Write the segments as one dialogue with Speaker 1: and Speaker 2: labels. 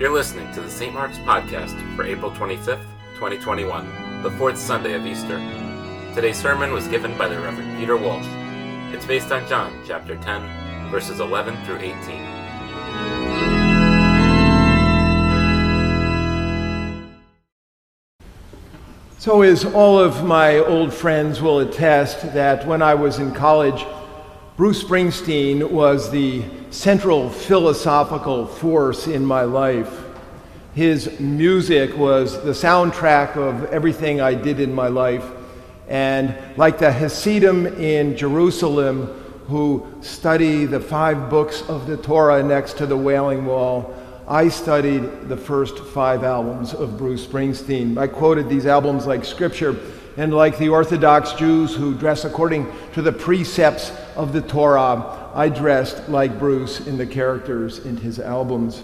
Speaker 1: You're listening to the St. Mark's Podcast for April 25th, 2021, the fourth Sunday of Easter. Today's sermon was given by the Reverend Peter Walsh. It's based on John chapter 10, verses 11 through 18.
Speaker 2: So, as all of my old friends will attest, that when I was in college, Bruce Springsteen was the central philosophical force in my life. His music was the soundtrack of everything I did in my life. And like the Hasidim in Jerusalem, who study the five books of the Torah next to the Wailing Wall, I studied the first five albums of Bruce Springsteen. I quoted these albums like scripture, and like the Orthodox Jews who dress according to the precepts of the Torah, I dressed like Bruce in the characters in his albums.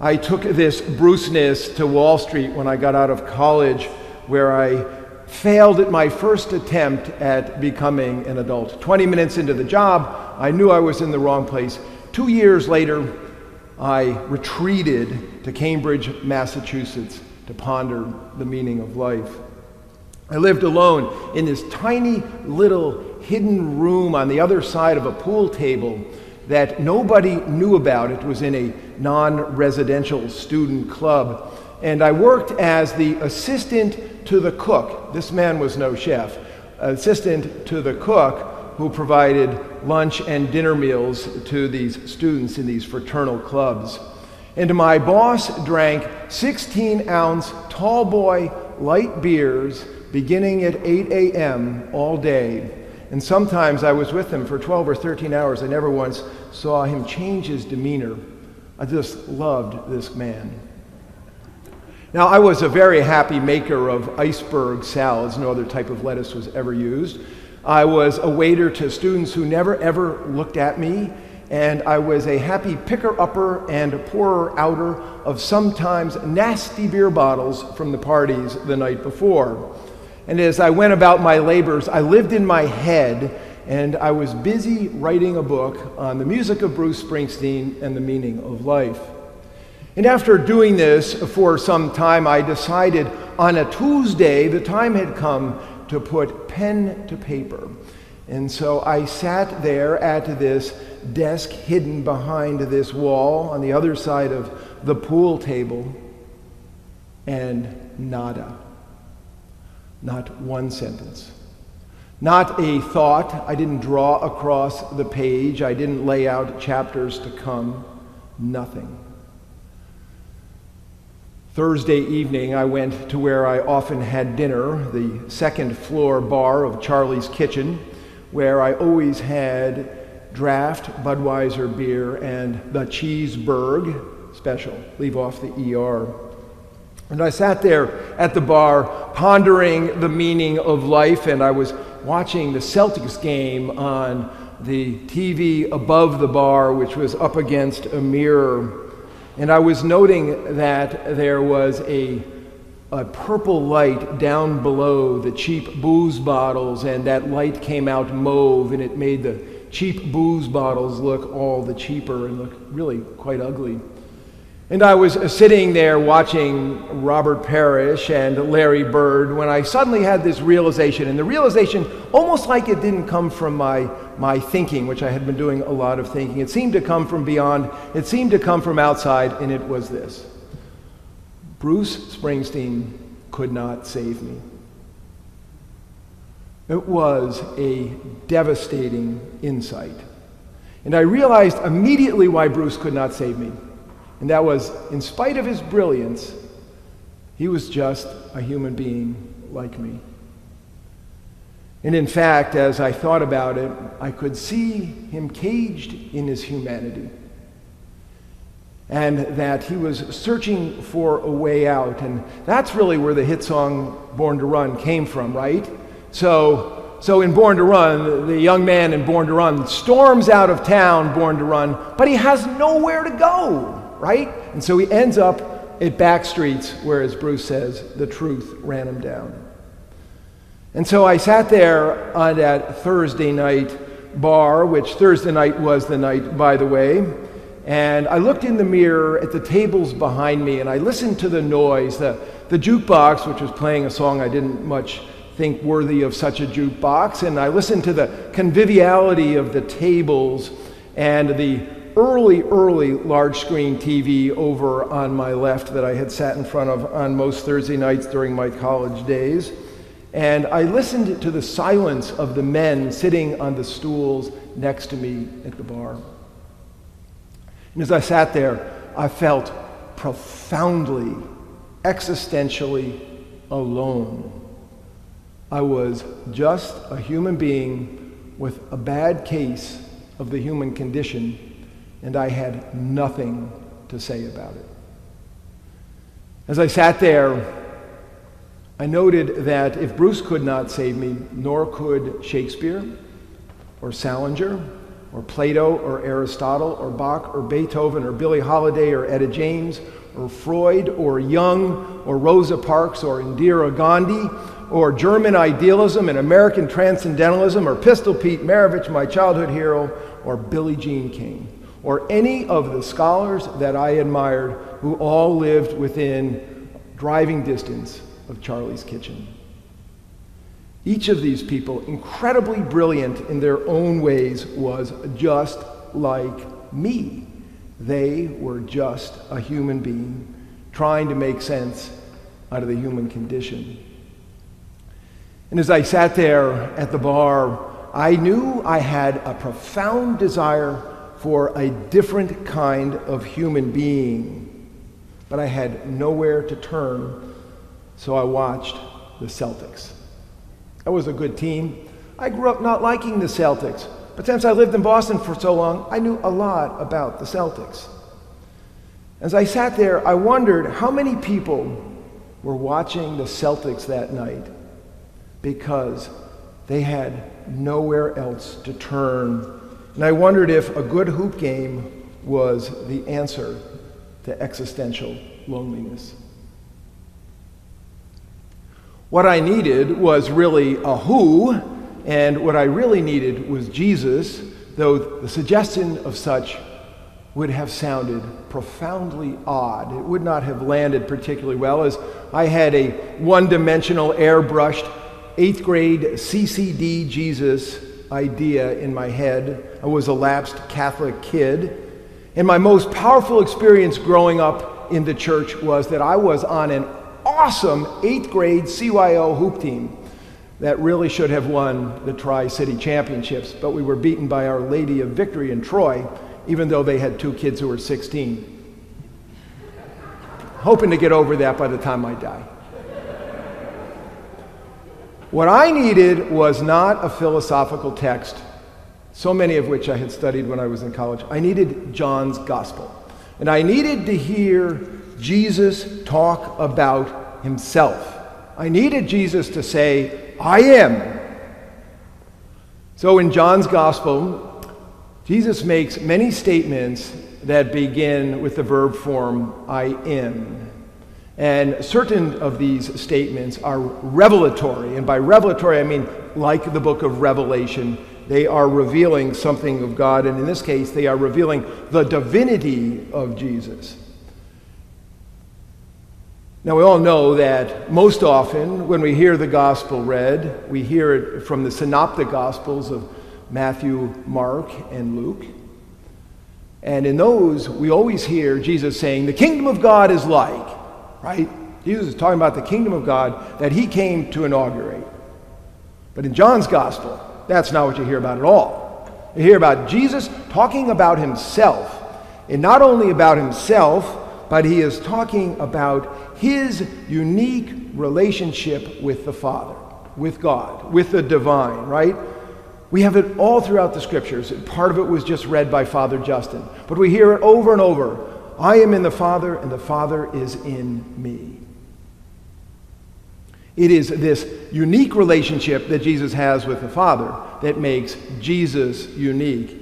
Speaker 2: I took this Bruceness to Wall Street when I got out of college, where I failed at my first attempt at becoming an adult. 20 minutes into the job, I knew I was in the wrong place. Two years later, I retreated to Cambridge, Massachusetts to ponder the meaning of life. I lived alone in this tiny little hidden room on the other side of a pool table that nobody knew about. It was in a non residential student club. And I worked as the assistant to the cook. This man was no chef, assistant to the cook who provided lunch and dinner meals to these students in these fraternal clubs. And my boss drank 16 ounce tall boy light beers beginning at 8 a.m. all day. And sometimes I was with him for 12 or 13 hours. I never once saw him change his demeanor. I just loved this man. Now, I was a very happy maker of iceberg salads. No other type of lettuce was ever used. I was a waiter to students who never ever looked at me, and I was a happy picker upper and pourer outer of sometimes nasty beer bottles from the parties the night before. And as I went about my labors, I lived in my head and I was busy writing a book on the music of Bruce Springsteen and the meaning of life. And after doing this for some time, I decided on a Tuesday the time had come to put pen to paper. And so I sat there at this desk hidden behind this wall on the other side of the pool table, and nada. Not one sentence. Not a thought. I didn't draw across the page. I didn't lay out chapters to come. Nothing. Thursday evening, I went to where I often had dinner, the second floor bar of Charlie's Kitchen, where I always had draft Budweiser beer and the Cheeseburg special. Leave off the ER. And I sat there at the bar pondering the meaning of life, and I was watching the Celtics game on the TV above the bar, which was up against a mirror. And I was noting that there was a, a purple light down below the cheap booze bottles, and that light came out mauve, and it made the cheap booze bottles look all the cheaper and look really quite ugly. And I was sitting there watching Robert Parrish and Larry Bird when I suddenly had this realization. And the realization, almost like it didn't come from my, my thinking, which I had been doing a lot of thinking, it seemed to come from beyond, it seemed to come from outside, and it was this Bruce Springsteen could not save me. It was a devastating insight. And I realized immediately why Bruce could not save me. And that was, in spite of his brilliance, he was just a human being like me. And in fact, as I thought about it, I could see him caged in his humanity. And that he was searching for a way out. And that's really where the hit song Born to Run came from, right? So, so in Born to Run, the young man in Born to Run storms out of town, Born to Run, but he has nowhere to go right? And so he ends up at back streets where, as Bruce says, the truth ran him down. And so I sat there on that Thursday night bar, which Thursday night was the night, by the way, And I looked in the mirror at the tables behind me and I listened to the noise, the, the jukebox, which was playing a song I didn't much think worthy of such a jukebox. And I listened to the conviviality of the tables and the early, early large screen TV over on my left that I had sat in front of on most Thursday nights during my college days. And I listened to the silence of the men sitting on the stools next to me at the bar. And as I sat there, I felt profoundly, existentially alone. I was just a human being with a bad case of the human condition, and I had nothing to say about it. As I sat there, I noted that if Bruce could not save me, nor could Shakespeare or Salinger or Plato or Aristotle or Bach or Beethoven or Billie Holiday or Etta James or Freud or Jung or Rosa Parks or Indira Gandhi or German idealism and American transcendentalism or Pistol Pete Maravich, my childhood hero, or Billie Jean King or any of the scholars that I admired who all lived within driving distance of Charlie's Kitchen. Each of these people, incredibly brilliant in their own ways, was just like me. They were just a human being trying to make sense out of the human condition. And as I sat there at the bar, I knew I had a profound desire for a different kind of human being, but I had nowhere to turn, so I watched the Celtics. That was a good team. I grew up not liking the Celtics, but since I lived in Boston for so long, I knew a lot about the Celtics. As I sat there, I wondered how many people were watching the Celtics that night because they had nowhere else to turn. And I wondered if a good hoop game was the answer to existential loneliness. What I needed was really a who, and what I really needed was Jesus, though the suggestion of such would have sounded profoundly odd. It would not have landed particularly well, as I had a one dimensional, airbrushed, eighth grade CCD Jesus idea in my head. I was a lapsed Catholic kid. And my most powerful experience growing up in the church was that I was on an awesome eighth grade CYO hoop team that really should have won the Tri City Championships, but we were beaten by Our Lady of Victory in Troy, even though they had two kids who were 16. Hoping to get over that by the time I die. What I needed was not a philosophical text, so many of which I had studied when I was in college. I needed John's gospel. And I needed to hear Jesus talk about himself. I needed Jesus to say, I am. So in John's Gospel, Jesus makes many statements that begin with the verb form, I am. And certain of these statements are revelatory. And by revelatory, I mean like the book of Revelation. They are revealing something of God. And in this case, they are revealing the divinity of Jesus. Now, we all know that most often when we hear the gospel read, we hear it from the synoptic gospels of Matthew, Mark, and Luke. And in those, we always hear Jesus saying, The kingdom of God is like, right? Jesus is talking about the kingdom of God that he came to inaugurate. But in John's gospel, that's not what you hear about at all. You hear about Jesus talking about himself, and not only about himself, but he is talking about his unique relationship with the Father, with God, with the divine, right? We have it all throughout the scriptures. Part of it was just read by Father Justin, but we hear it over and over. I am in the Father, and the Father is in me. It is this unique relationship that Jesus has with the Father that makes Jesus unique.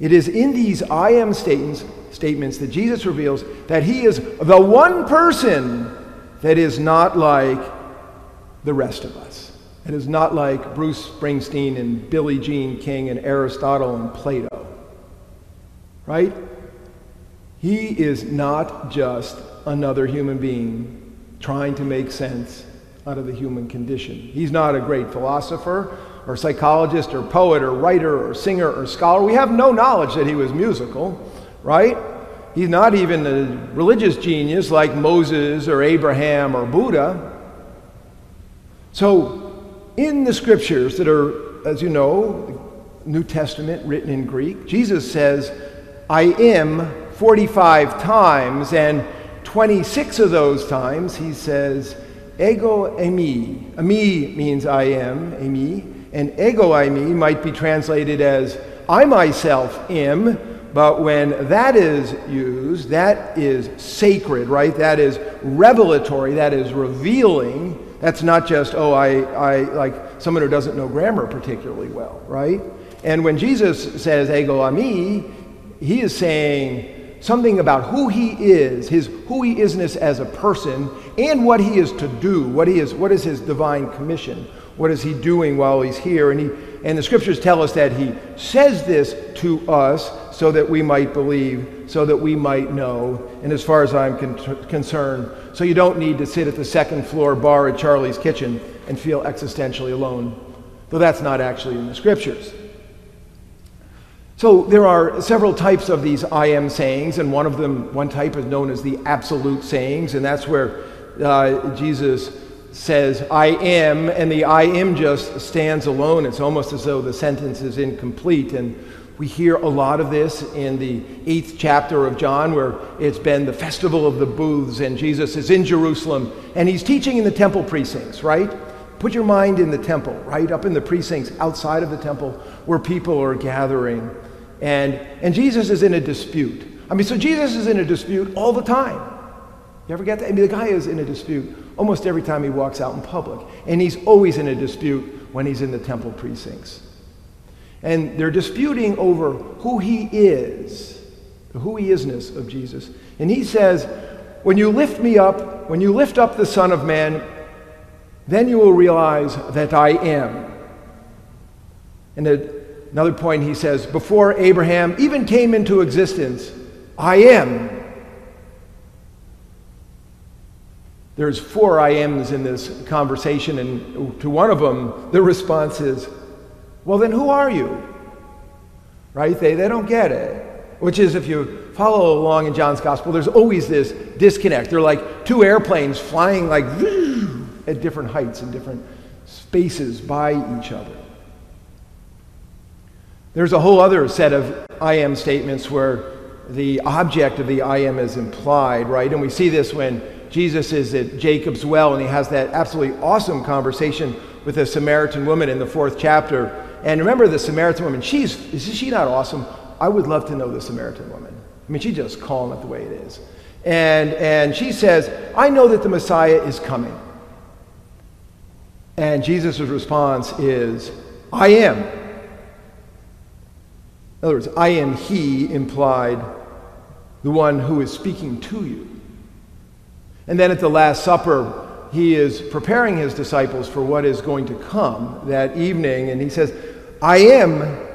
Speaker 2: It is in these I am statements statements that Jesus reveals that he is the one person that is not like the rest of us. It is not like Bruce Springsteen and Billie Jean King and Aristotle and Plato. Right? He is not just another human being trying to make sense out of the human condition. He's not a great philosopher or psychologist or poet or writer or singer or scholar. We have no knowledge that he was musical, right? He's not even a religious genius like Moses or Abraham or Buddha. So, in the scriptures that are, as you know, New Testament written in Greek, Jesus says, I am 45 times, and 26 of those times he says, Ego eimi. Eimi means I am, eimi, and ego eimi might be translated as I myself am, but when that is used, that is sacred, right? That is revelatory, that is revealing. That's not just, oh, I, I like someone who doesn't know grammar particularly well, right? And when Jesus says ego eimi, he is saying, something about who he is, his who he isness as a person, and what he is to do. What he is, what is his divine commission? What is he doing while he's here? And he and the scriptures tell us that he says this to us so that we might believe, so that we might know. And as far as I'm con- concerned, so you don't need to sit at the second floor bar at Charlie's Kitchen and feel existentially alone, though that's not actually in the scriptures. So there are several types of these I am sayings, and one of them, one type is known as the absolute sayings, and that's where uh, Jesus says, I am, and the I am just stands alone. It's almost as though the sentence is incomplete. And we hear a lot of this in the eighth chapter of John, where it's been the festival of the booths, and Jesus is in Jerusalem, and he's teaching in the temple precincts, right? Put your mind in the temple, right? Up in the precincts outside of the temple where people are gathering. And, and Jesus is in a dispute. I mean, so Jesus is in a dispute all the time. You ever get that? I mean, the guy is in a dispute almost every time he walks out in public. And he's always in a dispute when he's in the temple precincts. And they're disputing over who he is, the who he isness of Jesus. And he says, When you lift me up, when you lift up the Son of Man, then you will realize that I am. And it, Another point he says, before Abraham even came into existence, I am. There's four I ams in this conversation, and to one of them, the response is, Well, then who are you? Right? They, they don't get it. Which is, if you follow along in John's gospel, there's always this disconnect. They're like two airplanes flying like at different heights and different spaces by each other. There's a whole other set of I am statements where the object of the I am is implied, right? And we see this when Jesus is at Jacob's well and he has that absolutely awesome conversation with a Samaritan woman in the fourth chapter. And remember the Samaritan woman, she's, is she not awesome? I would love to know the Samaritan woman. I mean, she's just calling it the way it is. And, and she says, I know that the Messiah is coming. And Jesus' response is, I am. In other words, I am He implied the one who is speaking to you. And then at the Last Supper, he is preparing his disciples for what is going to come that evening. And he says, I am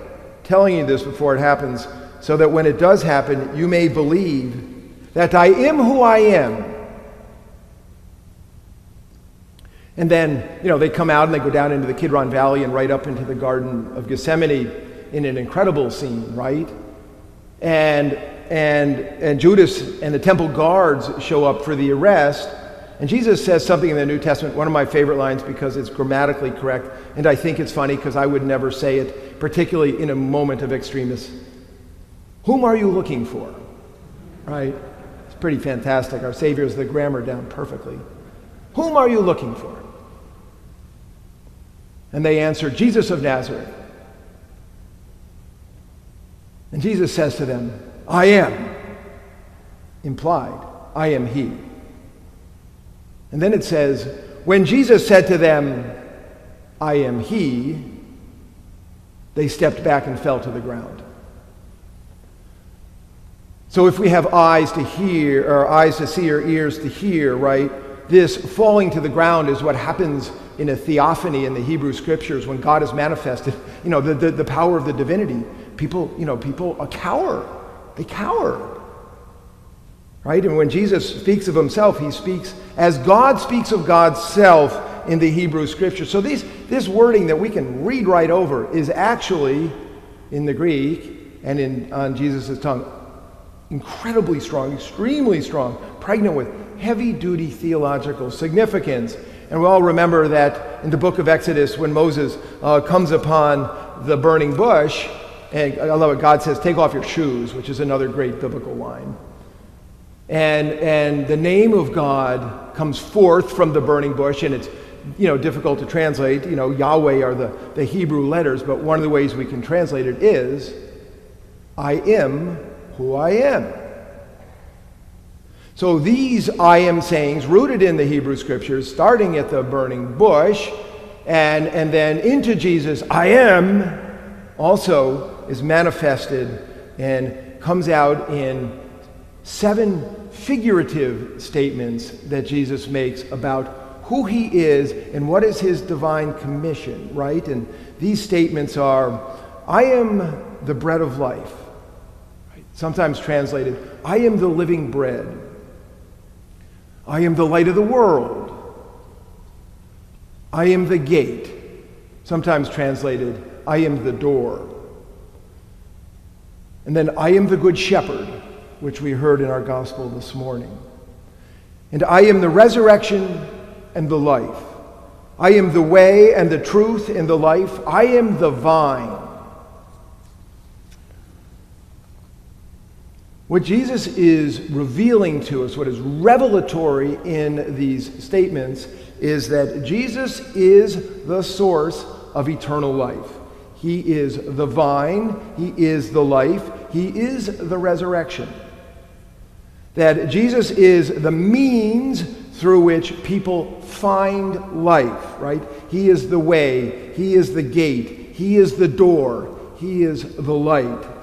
Speaker 2: telling you this before it happens, so that when it does happen, you may believe that I am who I am. And then, you know, they come out and they go down into the Kidron Valley and right up into the Garden of Gethsemane in an incredible scene, right? And, and, and Judas and the temple guards show up for the arrest. And Jesus says something in the New Testament, one of my favorite lines because it's grammatically correct. And I think it's funny because I would never say it, particularly in a moment of extremis. Whom are you looking for? Right? It's pretty fantastic. Our Savior has the grammar down perfectly. Whom are you looking for? And they answer, Jesus of Nazareth. And Jesus says to them, I am. Implied, I am He. And then it says, when Jesus said to them, I am He, they stepped back and fell to the ground. So if we have eyes to hear, or eyes to see, or ears to hear, right, this falling to the ground is what happens in a theophany in the Hebrew scriptures when God is manifested, you know, the, the, the power of the divinity people, you know, people a cower. They cower. Right? And when Jesus speaks of himself, he speaks as God speaks of God's self in the Hebrew scripture. So these, this wording that we can read right over is actually in the Greek and in, on Jesus' tongue incredibly strong, extremely strong, pregnant with heavy duty theological significance. And we all remember that in the book of Exodus, when Moses uh, comes upon the burning bush, and I love it, God says, Take off your shoes, which is another great biblical line. And, and the name of God comes forth from the burning bush, and it's you know, difficult to translate. You know, Yahweh are the, the Hebrew letters, but one of the ways we can translate it is, I am who I am. So these I am sayings, rooted in the Hebrew scriptures, starting at the burning bush, and, and then into Jesus, I am, also is manifested and comes out in seven figurative statements that Jesus makes about who he is and what is his divine commission, right? And these statements are I am the bread of life sometimes translated, I am the living bread. I am the light of the world. I am the gate. Sometimes translated, I am the door. And then, I am the good shepherd, which we heard in our gospel this morning. And I am the resurrection and the life. I am the way and the truth and the life. I am the vine. What Jesus is revealing to us, what is revelatory in these statements, is that Jesus is the source of eternal life. He is the vine, He is the life, He is the resurrection. That Jesus is the means through which people find life, right? He is the way, He is the gate, He is the door, He is the light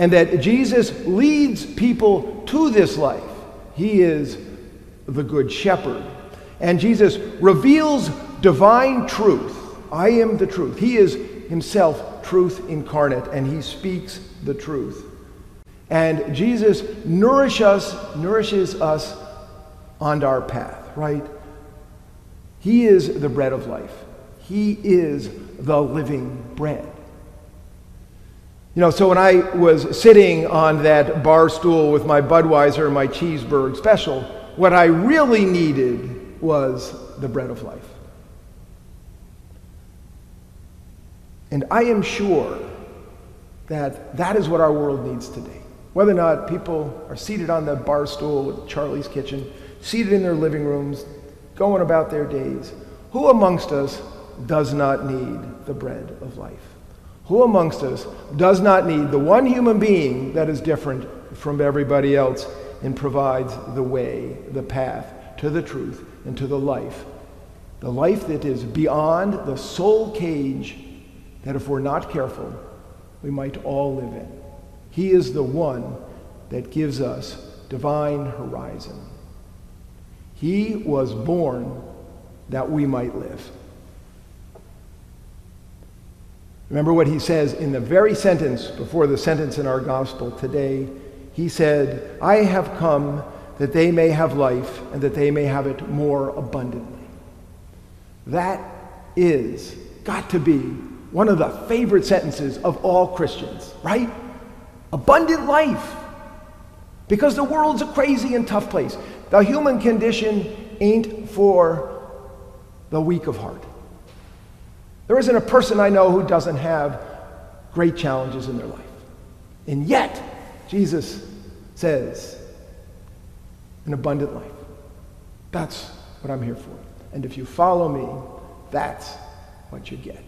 Speaker 2: and that Jesus leads people to this life. He is the Good Shepherd. And Jesus reveals divine truth. I am the truth. He is himself truth incarnate, and he speaks the truth. And Jesus nourish us, nourishes us on our path, right? He is the bread of life. He is the living bread. You know, so when I was sitting on that bar stool with my Budweiser and my cheeseburger special, what I really needed was the bread of life. And I am sure that that is what our world needs today. Whether or not people are seated on the bar stool with Charlie's Kitchen, seated in their living rooms, going about their days, who amongst us does not need the bread of life? Who amongst us does not need the one human being that is different from everybody else and provides the way, the path to the truth and to the life? The life that is beyond the soul cage that, if we're not careful, we might all live in. He is the one that gives us divine horizon. He was born that we might live. Remember what he says in the very sentence before the sentence in our gospel today. He said, I have come that they may have life and that they may have it more abundantly. That is got to be one of the favorite sentences of all Christians, right? Abundant life. Because the world's a crazy and tough place. The human condition ain't for the weak of heart. There isn't a person I know who doesn't have great challenges in their life. And yet, Jesus says, an abundant life. That's what I'm here for. And if you follow me, that's what you get.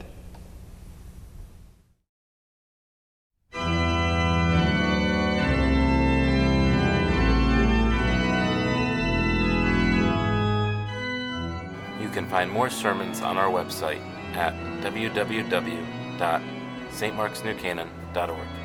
Speaker 1: Find more sermons on our website at www.stmarksnewcanaan.org.